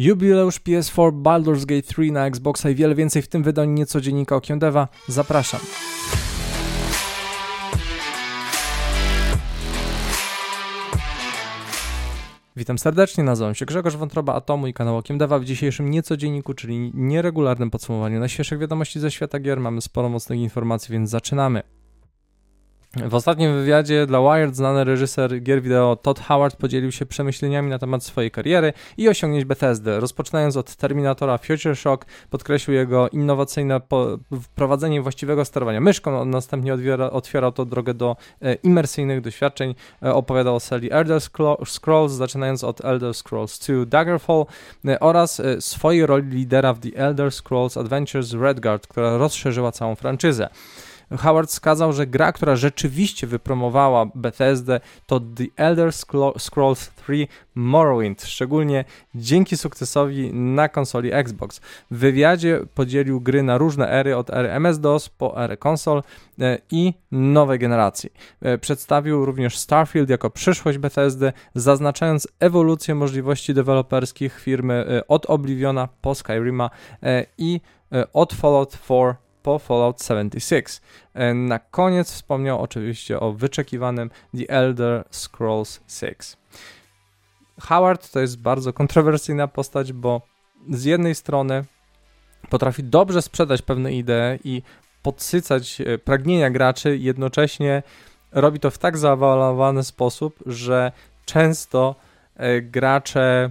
Jubileusz PS4 Baldur's Gate 3 na Xboxa i wiele więcej w tym wydaniu niecodziennika Okiem Deva. Zapraszam. Witam serdecznie, nazywam się Grzegorz Wątroba Atomu i kanał Okiem Deva. W dzisiejszym niecodzienniku, czyli nieregularnym podsumowaniu najświeższych wiadomości ze świata gier mamy sporo mocnych informacji, więc zaczynamy. W ostatnim wywiadzie dla Wired znany reżyser gier wideo Todd Howard podzielił się przemyśleniami na temat swojej kariery i osiągnięć Bethesdy. Rozpoczynając od Terminatora Future Shock, podkreślił jego innowacyjne wprowadzenie właściwego sterowania myszką, on następnie otwiera, otwierał to drogę do e, imersyjnych doświadczeń. E, opowiadał o serii Elder Scrolls, zaczynając od Elder Scrolls 2 Daggerfall e, oraz e, swojej roli lidera w The Elder Scrolls Adventures Redguard, która rozszerzyła całą franczyzę. Howard wskazał, że gra, która rzeczywiście wypromowała Bethesdę to The Elder Scrolls 3 Morrowind, szczególnie dzięki sukcesowi na konsoli Xbox. W wywiadzie podzielił gry na różne ery, od ery MS-DOS po erę konsol e, i nowej generacji. E, przedstawił również Starfield jako przyszłość Bethesdy, zaznaczając ewolucję możliwości deweloperskich firmy e, od Obliviona po Skyrima i od Fallout 4 po Fallout 76. E, na koniec wspomniał oczywiście o wyczekiwanym The Elder Scrolls 6. Howard to jest bardzo kontrowersyjna postać, bo z jednej strony potrafi dobrze sprzedać pewne idee i podsycać e, pragnienia graczy, jednocześnie robi to w tak zaawansowany sposób, że często e, gracze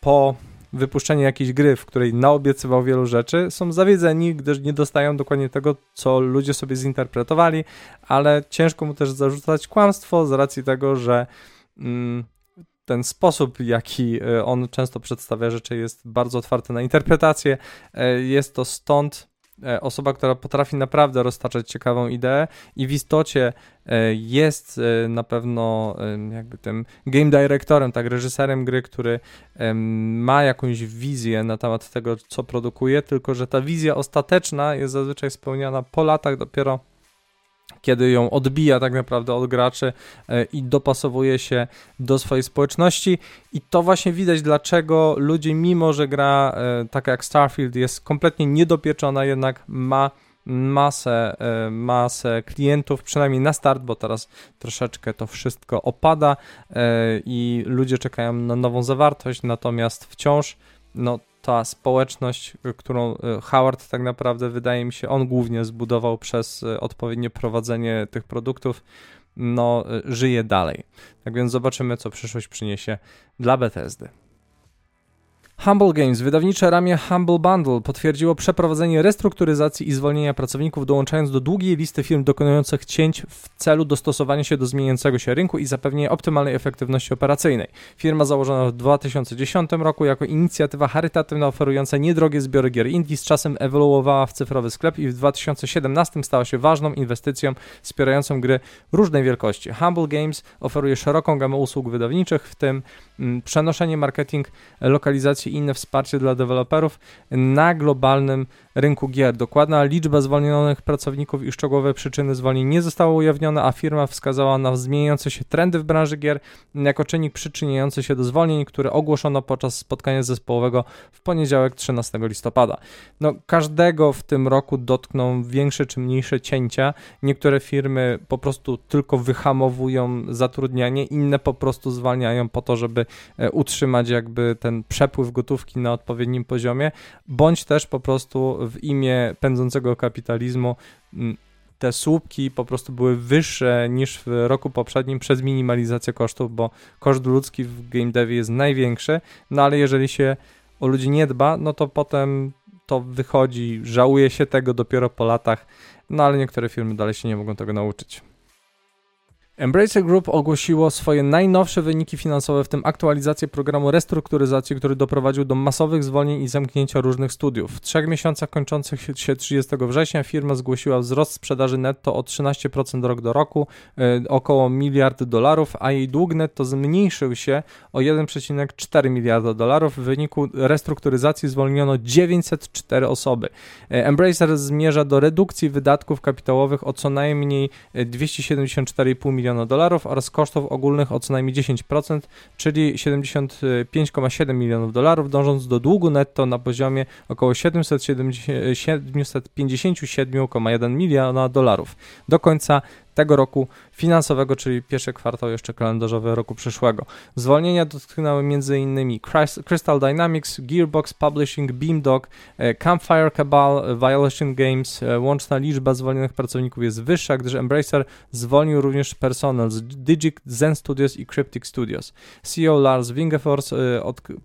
po wypuszczenie jakiejś gry, w której naobiecywał wielu rzeczy, są zawiedzeni, gdyż nie dostają dokładnie tego, co ludzie sobie zinterpretowali, ale ciężko mu też zarzucać kłamstwo z racji tego, że mm, ten sposób, jaki e, on często przedstawia rzeczy, jest bardzo otwarty na interpretację. E, jest to stąd osoba, która potrafi naprawdę roztaczać ciekawą ideę i w istocie e, jest e, na pewno jakby tym game directorem, tak, reżyserem gry, który ma jakąś wizję na temat tego, co produkuje, tylko że ta wizja ostateczna jest zazwyczaj spełniana po latach dopiero kiedy ją odbija tak naprawdę od graczy e, i dopasowuje się do swojej społeczności. I to właśnie widać, dlaczego ludzie, mimo że gra e, taka jak Starfield jest kompletnie niedopieczona, jednak ma masę, e, masę klientów, przynajmniej na start, bo teraz troszeczkę to wszystko opada i ludzie czekają na nową zawartość, natomiast wciąż no, ta społeczność, y, którą y, Howard tak naprawdę wydaje mi się, on głównie zbudował przez y, odpowiednie prowadzenie tych produktów, no żyje dalej. Tak więc zobaczymy, co przyszłość przyniesie dla Bethesdy. Humble Games, wydawnicze ramię Humble Bundle, potwierdziło przeprowadzenie restrukturyzacji i zwolnienia pracowników, dołączając do długiej listy firm dokonujących cięć w celu dostosowania się do zmieniającego się rynku i zapewnienia optymalnej efektywności operacyjnej. Firma założona w 2010 roku jako inicjatywa charytatywna oferująca niedrogie zbiory gier indie z czasem ewoluowała w cyfrowy sklep i w 2017 stała się ważną inwestycją wspierającą gry różnej wielkości. Humble Games oferuje szeroką gamę usług wydawniczych, w tym mm, przenoszenie marketing, lokalizację i inne wsparcie dla deweloperów na globalnym rynku gier. Dokładna liczba zwolnionych pracowników i szczegółowe przyczyny zwolnień nie zostały ujawnione, a firma wskazała na zmieniające się trendy w branży gier jako czynnik przyczyniający się do zwolnień, które ogłoszono podczas spotkania zespołowego w poniedziałek 13 listopada. No, każdego w tym roku dotkną większe czy mniejsze cięcia. Niektóre firmy po prostu tylko wyhamowują zatrudnianie, inne po prostu zwalniają po to, żeby e, utrzymać jakby ten przepływ gotówki na odpowiednim poziomie, bądź też po prostu w imię pędzącego kapitalizmu mm, te słupki po prostu były wyższe niż w roku poprzednim przez minimalizację kosztów, bo koszt ludzki w game devie jest największy, no ale jeżeli się o ludzi nie dba, no to potem to wychodzi, żałuje się tego dopiero po latach, no ale niektóre firmy dalej się nie mogą tego nauczyć. Embracer Group ogłosiło swoje najnowsze wyniki finansowe, w tym aktualizację programu restrukturyzacji, który doprowadził do masowych zwolnień i zamknięcia różnych studiów. W trzech miesiącach kończących się 30 września firma zgłosiła wzrost sprzedaży netto o 13% rok do roku, yy, około miliard dolarów, a jej dług netto zmniejszył się o 1,4 miliarda dolarów. W wyniku restrukturyzacji zwolniono 904 osoby. Yy, Embracer zmierza do redukcji wydatków kapitałowych o co najmniej 274,5 miliarda miliona dolarów oraz kosztów ogólnych o co najmniej 10%, czyli 75,7 milionów dolarów, dążąc do długu netto na poziomie około 757,1 miliona dolarów. Do końca tego roku finansowego, czyli pierwszy kwartał jeszcze kalendarzowy roku przyszłego. Zwolnienia dotknęły m.in. Crystal Dynamics, Gearbox Publishing, Beamdog, e, Campfire Cabal, Violation Games. E, łączna liczba zwolnionych pracowników jest wyższa, gdyż Embracer zwolnił również personel z Digic, Zen Studios i Cryptic Studios. CEO Lars Wingefors e,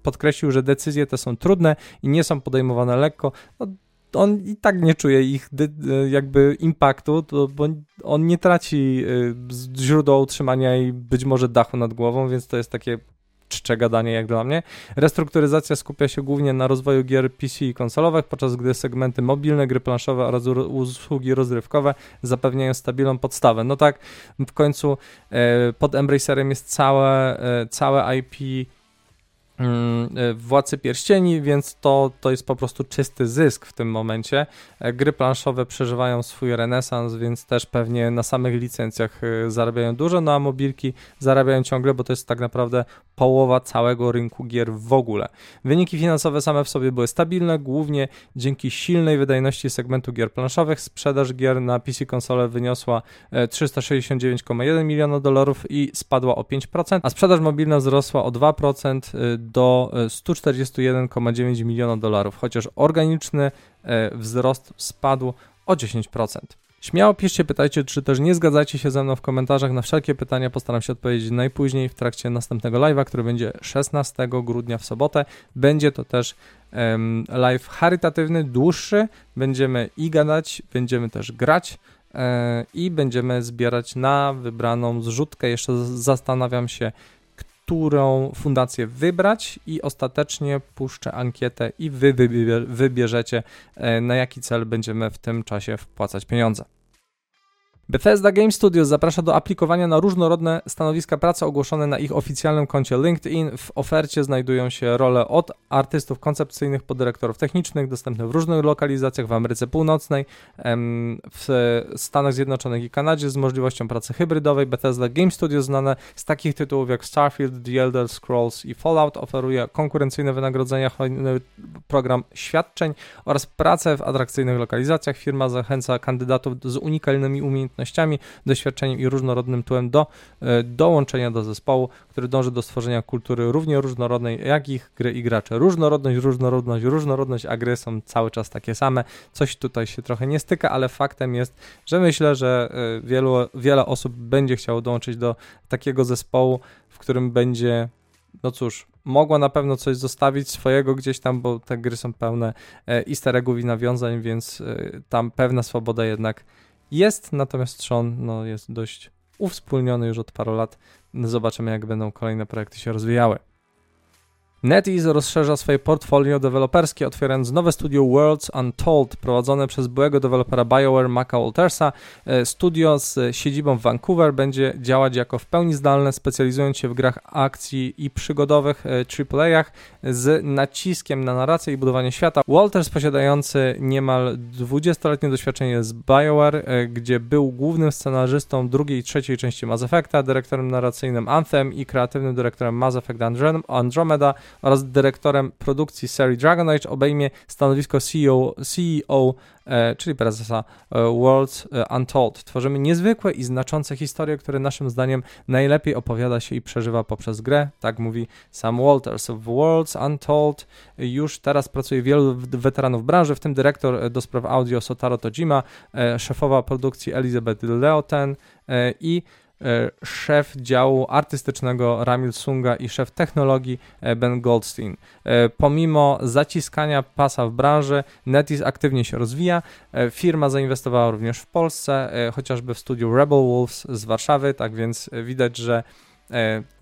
podkreślił, że decyzje te są trudne i nie są podejmowane lekko. No, on i tak nie czuje ich jakby impaktu, to, bo on nie traci y, źródła utrzymania i być może dachu nad głową, więc to jest takie czcze gadanie jak dla mnie. Restrukturyzacja skupia się głównie na rozwoju gier PC i konsolowych, podczas gdy segmenty mobilne, gry planszowe oraz usługi rozrywkowe zapewniają stabilną podstawę. No tak, w końcu e, pod Embracerem jest całe, e, całe IP e, Władcy Pierścieni, więc to, to jest po prostu czysty zysk w tym momencie. E, gry planszowe przeżywają swój renesans, więc też pewnie na samych licencjach e, zarabiają dużo, no a mobilki zarabiają ciągle, bo to jest tak naprawdę połowa całego rynku gier w ogóle. Wyniki finansowe same w sobie były stabilne, głównie dzięki silnej wydajności segmentu gier planszowych. Sprzedaż gier na PC konsole wyniosła 369,1 miliona dolarów i spadła o 5%, a sprzedaż mobilna wzrosła o 2% do 141,9 miliona dolarów, chociaż organiczny e, wzrost spadł o 10%. Śmiało piszcie, pytajcie, czy też nie zgadzacie się ze mną w komentarzach. Na wszelkie pytania postaram się odpowiedzieć najpóźniej w trakcie następnego live'a, który będzie 16 grudnia w sobotę. Będzie to też live charytatywny, dłuższy. Będziemy i gadać, będziemy też grać e, i będziemy zbierać na wybraną zrzutkę. Jeszcze zastanawiam się, którą fundację wybrać i ostatecznie puszczę ankietę i wy wybierzecie, e, na jaki cel będziemy w tym czasie wpłacać pieniądze. Bethesda Game Studios zaprasza do aplikowania na różnorodne stanowiska pracy ogłoszone na ich oficjalnym koncie LinkedIn. W ofercie znajdują się role od artystów koncepcyjnych po dyrektorów technicznych, dostępne w różnych lokalizacjach w Ameryce Północnej, w Stanach Zjednoczonych i Kanadzie z możliwością pracy hybrydowej. Bethesda Game Studios znane z takich tytułów jak Starfield, The Elder Scrolls i Fallout oferuje konkurencyjne wynagrodzenia, program świadczeń oraz pracę w atrakcyjnych lokalizacjach. Firma zachęca kandydatów z unikalnymi umiejętnościami umiejętnościami, doświadczeniem i różnorodnym tłem do e, dołączenia do zespołu, który dąży do stworzenia kultury równie różnorodnej jak ich gry i gracze. Różnorodność, różnorodność, różnorodność, a gry są cały czas takie same. Coś tutaj się trochę nie styka, ale faktem jest, że myślę, że e, wielu, wiele osób będzie chciało dołączyć do takiego zespołu, w którym będzie no cóż, mogła na pewno coś zostawić swojego gdzieś tam, bo te gry są pełne e, easter eggów i nawiązań, więc tam pewna swoboda jednak jest, natomiast Trzon no, jest dość uwspólniony już od paru lat. Zobaczymy, jak będą kolejne projekty się rozwijały. NetEase rozszerza swoje portfolio deweloperskie, otwierając nowe studio Worlds Untold, prowadzone przez byłego dewelopera BioWare Maca Waltersa. E, studio z siedzibą w Vancouver będzie działać jako w pełni zdalne, specjalizując się w grach akcji i przygodowych AAA-ach e, z naciskiem na narrację i budowanie świata. Walters posiadający niemal 20-letnie doświadczenie z BioWare, e, gdzie był głównym scenarzystą drugiej i trzeciej części Mass Effecta, dyrektorem narracyjnym Anthem i kreatywnym dyrektorem Mass Effect Andromeda, oraz dyrektorem produkcji serii Dragon Age obejmie stanowisko CEO, CEO e, czyli prezesa e, Worlds e, Untold. Tworzymy niezwykłe i znaczące historie, które naszym zdaniem najlepiej opowiada się i przeżywa poprzez grę, tak mówi Sam Walters. W Worlds Untold już teraz pracuje wielu weteranów branży, w tym dyrektor do spraw audio Sotaro Tojima, szefowa produkcji Elizabeth Leoten i E, szef działu artystycznego Ramil Sunga i szef technologii e, Ben Goldstein. E, pomimo zaciskania pasa w branży, NetEase aktywnie się rozwija. Firma zainwestowała również w Polsce, chociażby w studiu Rebel Wolves z Warszawy, tak więc widać, że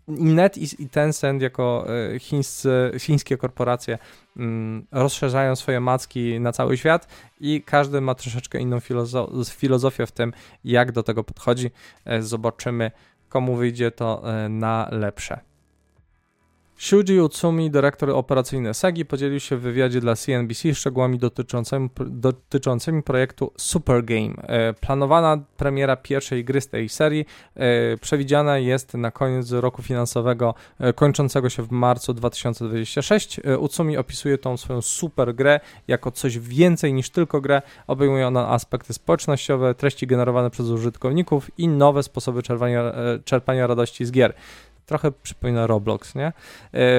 NetEase i Tencent jako chińscy, chińskie korporacje mm, rozszerzają swoje macki na cały świat i każdy ma troszeczkę inną filozo filozofię w tym, jak do tego podchodzi. E, zobaczymy, komu wyjdzie to e, na lepsze. Shuji Utsumi, dyrektor operacyjny SEGI, podzielił się w wywiadzie dla CNBC szczegółami dotyczącymi, dotyczącymi projektu Super Game. E, planowana premiera pierwszej gry z tej serii e, przewidziana jest na koniec roku finansowego e, kończącego się w marcu 2026. Utsumi opisuje tą swoją super grę jako coś więcej niż tylko grę. Obejmuje ona aspekty społecznościowe, treści generowane przez użytkowników i nowe sposoby czerpania, czerpania radości z gier trochę przypomina Roblox, nie? E,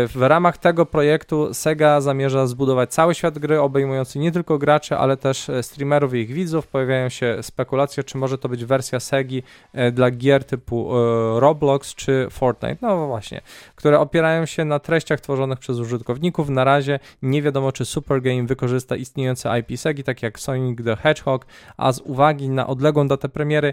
w ramach tego projektu Sega zamierza zbudować cały świat gry obejmujący nie tylko graczy, ale też e, streamerów i ich widzów. Pojawiają się spekulacje, czy może to być wersja Segi e, dla gier typu Roblox czy Fortnite. No właśnie, które opierają się na treściach tworzonych przez użytkowników. Na razie nie wiadomo, czy Super Game wykorzysta istniejące IP Segi, tak jak Sonic the Hedgehog, a z uwagi na odległą datę premiery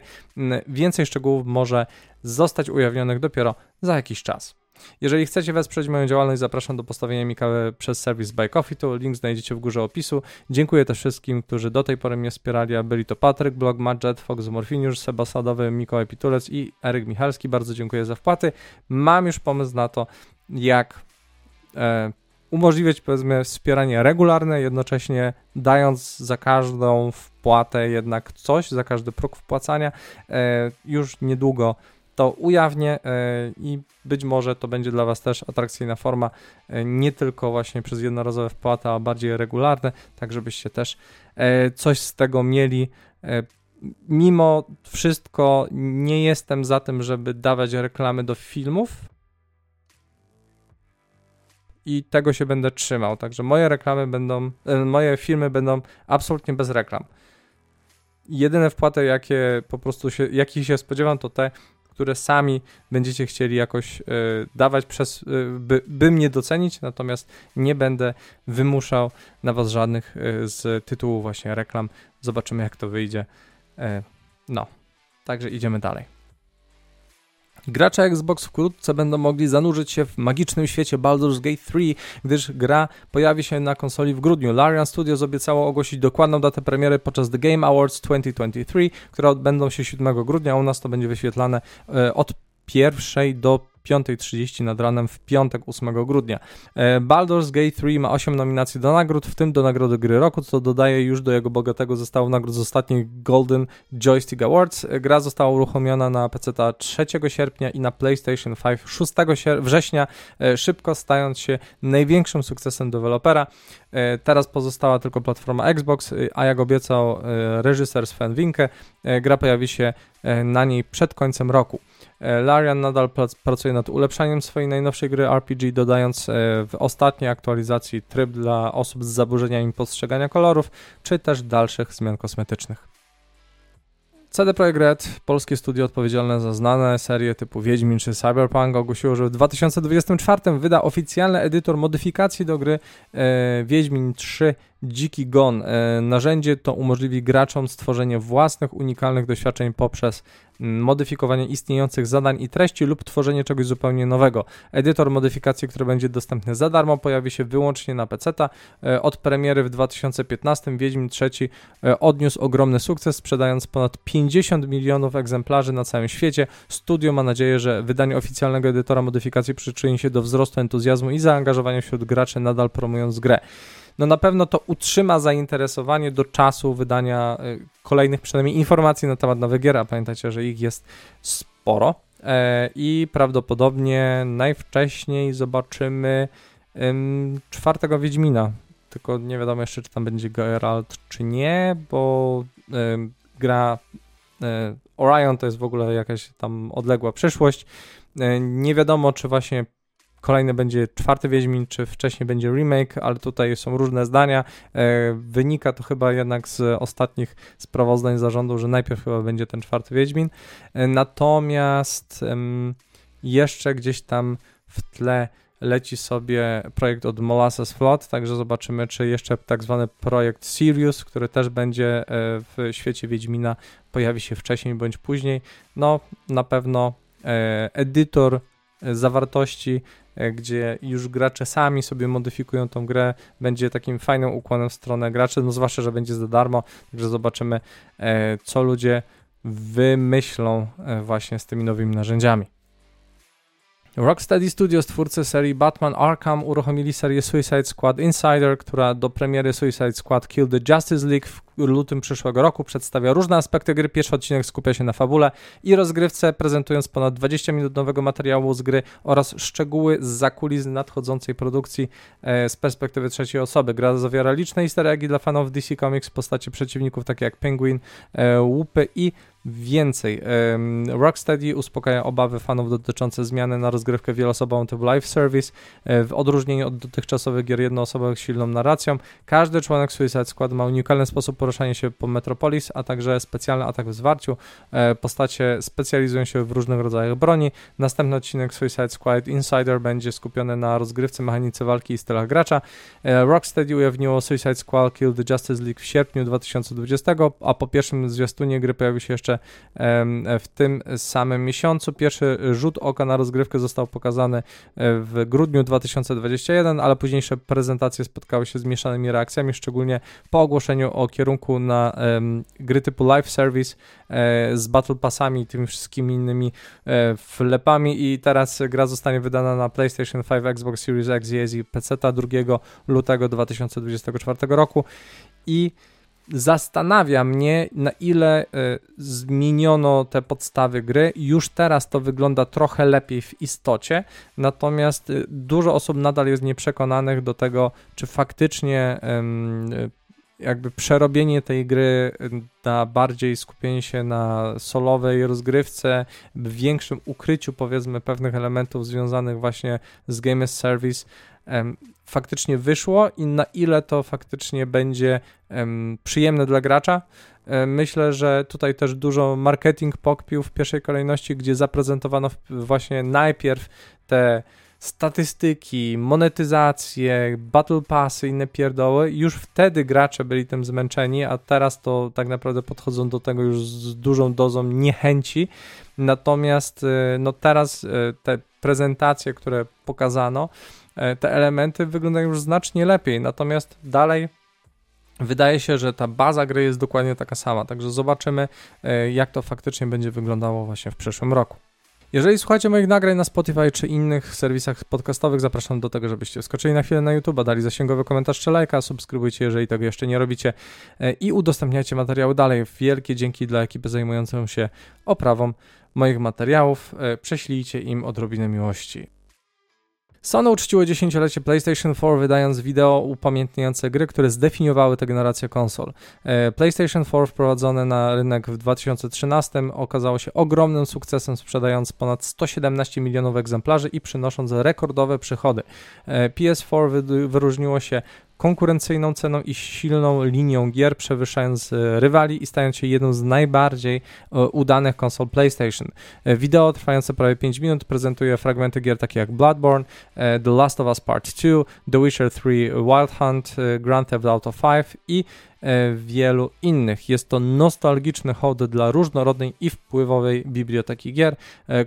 więcej szczegółów może zostać ujawnionych dopiero za jakiś czas. Jeżeli chcecie wesprzeć moją działalność, zapraszam do postawienia mi kawy przez serwis Buy Coffee, to link znajdziecie w górze opisu. Dziękuję też wszystkim, którzy do tej pory mnie wspierali, a byli to Patryk, Blog, Madget, Fox Morfiniusz, Seba Sadowy, Mikołaj Pitulec i Eryk Michalski. Bardzo dziękuję za wpłaty. Mam już pomysł na to, jak e, umożliwiać powiedzmy wspieranie regularne, jednocześnie dając za każdą wpłatę jednak coś, za każdy próg wpłacania. E, już niedługo to ujawnię e, i być może to będzie dla Was też atrakcyjna forma, e, nie tylko właśnie przez jednorazowe wpłaty, a bardziej regularne, tak żebyście też e, coś z tego mieli. Mimo wszystko nie jestem za tym, żeby dawać reklamy do filmów, i tego się będę trzymał. Także moje reklamy będą, moje filmy będą absolutnie bez reklam. Jedyne wpłaty, jakie po prostu się, jakich się spodziewam, to te, które sami będziecie chcieli jakoś y, dawać przez, y, by, by mnie docenić, natomiast nie będę wymuszał na was żadnych y, z tytułu właśnie reklam. Zobaczymy jak to wyjdzie. No, także idziemy dalej. Gracze Xbox wkrótce będą mogli zanurzyć się w magicznym świecie Baldur's Gate 3, gdyż gra pojawi się na konsoli w grudniu. Larian Studios obiecało ogłosić dokładną datę premiery podczas The Game Awards 2023, które odbędą się 7 grudnia. U nas to będzie wyświetlane e, od pierwszej do 5.30 nad ranem w piątek 8 grudnia. E, Baldur's Gate 3 ma 8 nominacji do nagród, w tym do nagrody gry roku, co dodaje już do jego bogatego zestawu nagród z ostatnich Golden Joystick Awards. E, gra została uruchomiona na PC 3 sierpnia i na PlayStation 5 6 września, e, szybko stając się największym sukcesem dewelopera. Teraz pozostała tylko platforma Xbox, a jak obiecał reżyser Sven Winke, gra pojawi się na niej przed końcem roku. E, Larian nadal pracuje nad ulepszaniem swojej najnowszej gry RPG, dodając e, w ostatniej aktualizacji tryb dla osób z zaburzeniami postrzegania kolorów, czy też dalszych zmian kosmetycznych. CD Projekt Red, polskie studio odpowiedzialne za znane serie typu Wiedźmin czy Cyberpunk, ogłosiło, że w 2024 wyda oficjalny edytor modyfikacji do gry e, Wiedźmin 3 Dziki Gon. E, narzędzie to umożliwi graczom stworzenie własnych, unikalnych doświadczeń poprzez modyfikowanie istniejących zadań i treści lub tworzenie czegoś zupełnie nowego. Edytor modyfikacji, który będzie dostępny za darmo, pojawi się wyłącznie na PC. E, od premiery w 2015 Wiedźmin III e, odniósł ogromny sukces, sprzedając ponad 50 milionów egzemplarzy na całym świecie. Studio ma nadzieję, że wydanie oficjalnego edytora modyfikacji przyczyni się do wzrostu entuzjazmu i zaangażowania wśród graczy, nadal promując grę no na pewno to utrzyma zainteresowanie do czasu wydania y, kolejnych przynajmniej informacji na temat nowych gier, a pamiętajcie, że ich jest sporo e, i prawdopodobnie najwcześniej zobaczymy czwartego Wiedźmina, tylko nie wiadomo jeszcze, czy tam będzie Geralt, czy nie, bo gra e, Orion to jest w ogóle jakaś tam odległa przyszłość. E, nie wiadomo, czy właśnie kolejny będzie czwarty Wiedźmin, czy wcześniej będzie remake, ale tutaj są różne zdania. E, wynika to chyba jednak z ostatnich sprawozdań zarządu, że najpierw chyba będzie ten czwarty Wiedźmin. E, natomiast jeszcze gdzieś tam w tle leci sobie projekt od Molasses Flood, także zobaczymy, czy jeszcze tak zwany projekt Sirius, który też będzie e, w świecie Wiedźmina, pojawi się wcześniej bądź później. No, na pewno edytor zawartości gdzie już gracze sami sobie modyfikują tą grę, będzie takim fajnym ukłonem w stronę graczy, no zwłaszcza, że będzie za darmo, także zobaczymy, e, co ludzie wymyślą e, właśnie z tymi nowymi narzędziami. Rocksteady Studios, twórcy serii Batman Arkham, uruchomili serię Suicide Squad Insider, która do premiery Suicide Squad Kill the Justice League w lutym przyszłego roku przedstawia różne aspekty gry. Pierwszy odcinek skupia się na fabule i rozgrywce, prezentując ponad 20 minut nowego materiału z gry oraz szczegóły z zakulis nadchodzącej produkcji e, z perspektywy trzeciej osoby. Gra zawiera liczne easter eggi dla fanów DC Comics w postaci przeciwników takie jak Penguin, e, Łupy i więcej. Rocksteady uspokaja obawy fanów dotyczące zmiany na rozgrywkę wielosobową typu live service. E, w odróżnieniu od dotychczasowych gier jednoosobowych z silną narracją, każdy członek Suicide Squad ma unikalny sposób poruszania się po Metropolis, a także specjalny atak w zwarciu. E, postacie specjalizują się w różnych rodzajach broni. Następny odcinek Suicide Squad Insider będzie skupiony na rozgrywce, mechanice walki i stylach gracza. E, Rocksteady ujawniło Suicide Squad Kill the Justice League w sierpniu 2020, a po pierwszym zwiastunie gry pojawił się jeszcze w tym samym miesiącu. Pierwszy rzut oka na rozgrywkę został pokazany e, w grudniu 2021, ale późniejsze prezentacje spotkały się z mieszanymi reakcjami, szczególnie po ogłoszeniu o kierunku na gry typu live service e, z battle passami i tymi wszystkimi innymi e, wlepami i teraz gra zostanie wydana na PlayStation 5, Xbox Series X i PC 2 lutego 2024 roku i zastanawia mnie, na ile y, zmieniono te podstawy gry. Już teraz to wygląda trochę lepiej w istocie, natomiast y, dużo osób nadal jest nieprzekonanych do tego, czy faktycznie y, jakby przerobienie tej gry na bardziej skupienie się na solowej rozgrywce, w większym ukryciu powiedzmy pewnych elementów związanych właśnie z Game as Service faktycznie wyszło i na ile to faktycznie będzie przyjemne dla gracza. Myślę, że tutaj też dużo marketing pokpił w pierwszej kolejności, gdzie zaprezentowano właśnie najpierw te statystyki, monetyzację, battle passy, inne pierdoły, już wtedy gracze byli tym zmęczeni, a teraz to tak naprawdę podchodzą do tego już z dużą dozą niechęci. Natomiast y, no teraz y, te prezentacje, które pokazano, te elementy wyglądają już znacznie lepiej, natomiast dalej Wydaje się, że ta baza gry jest dokładnie taka sama, także zobaczymy, e, jak to faktycznie będzie wyglądało właśnie w przyszłym roku. Jeżeli słuchacie moich nagrań na Spotify czy innych serwisach podcastowych, zapraszam do tego, żebyście skoczyli na chwilę na YouTube, dali zasięgowy komentarz czy lajka, subskrybujcie, jeżeli tego jeszcze nie robicie e, i udostępniajcie materiały dalej. Wielkie dzięki dla ekipy zajmującej się oprawą moich materiałów. Prześlijcie im odrobinę miłości. Sony uczciło dziesięciolecie PlayStation 4 wydając wideo upamiętniające gry, które zdefiniowały tę generację konsol. E, PlayStation 4 wprowadzone na rynek w 2013 okazało się ogromnym sukcesem, sprzedając ponad 117 milionów egzemplarzy i przynosząc rekordowe przychody. E, PS4 wyróżniło się konkurencyjną ceną i silną linią gier, przewyższając e, rywali i stając się jedną z najbardziej e, udanych konsol PlayStation. E, wideo trwające prawie 5 minut prezentuje fragmenty gier takie jak Bloodborne, The Last of Us Part 2, The Witcher 3 Wild Hunt, Grand Theft Auto 5 i wielu innych. Jest to nostalgiczny hołd dla różnorodnej i wpływowej biblioteki gier,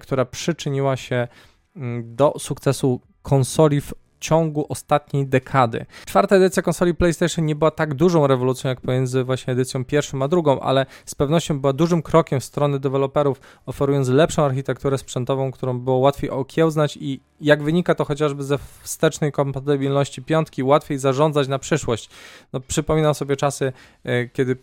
która przyczyniła się mm, do sukcesu konsoli w ciągu ostatniej dekady. Czwarta edycja konsoli PlayStation nie była tak dużą rewolucją jak pomiędzy właśnie edycją pierwszą a drugą, ale z pewnością była dużym krokiem w stronę deweloperów, oferując lepszą architekturę sprzętową, którą było łatwiej okiełznać i jak wynika to chociażby ze wstecznej kompatybilności piątki, łatwiej zarządzać na przyszłość. No, przypominam sobie czasy, e, kiedy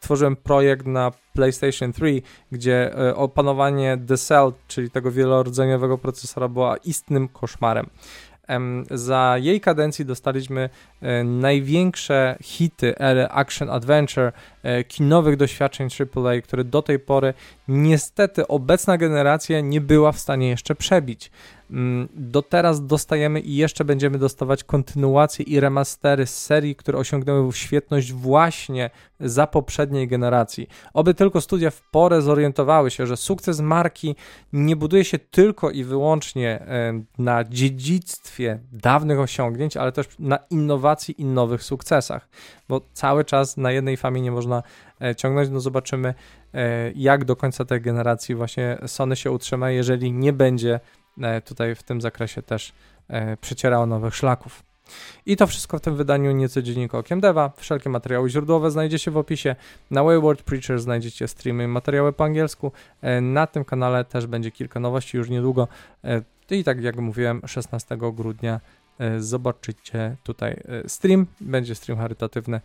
tworzyłem projekt na PlayStation 3, gdzie e, opanowanie The Cell, czyli tego wielordzeniowego procesora, było istnym koszmarem. Za jej kadencji dostaliśmy e, największe hity action adventure, e, kinowych doświadczeń AAA, które do tej pory niestety obecna generacja nie była w stanie jeszcze przebić. Mm, do teraz dostajemy i jeszcze będziemy dostawać kontynuacje i remastery z serii, które osiągnęły świetność właśnie za poprzedniej generacji. Oby tylko studia w porę zorientowały się, że sukces marki nie buduje się tylko i wyłącznie na dziedzictwie dawnych osiągnięć, ale też na innowacji i nowych sukcesach, bo cały czas na jednej famie nie można e, ciągnąć. No zobaczymy, e, jak do końca tej generacji właśnie Sony się utrzyma, jeżeli nie będzie tutaj w tym zakresie też e, przecierało nowych szlaków. I to wszystko w tym wydaniu nieco dziennika Okiem Deva. Wszelkie materiały źródłowe znajdziecie w opisie. Na Wayward Preacher znajdziecie streamy i materiały po angielsku. E, na tym kanale też będzie kilka nowości już niedługo. I tak jak mówiłem, 16 grudnia e, zobaczycie tutaj e, stream, będzie stream charytatywny.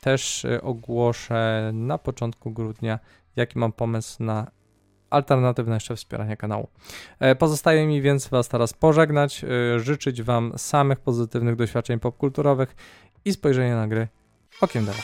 Też e, ogłoszę na początku grudnia, jaki mam pomysł na alternatywne jeszcze wspieranie kanału. Pozostaje mi więc Was teraz pożegnać, życzyć Wam samych pozytywnych doświadczeń popkulturowych i spojrzenia na gry okiem dela.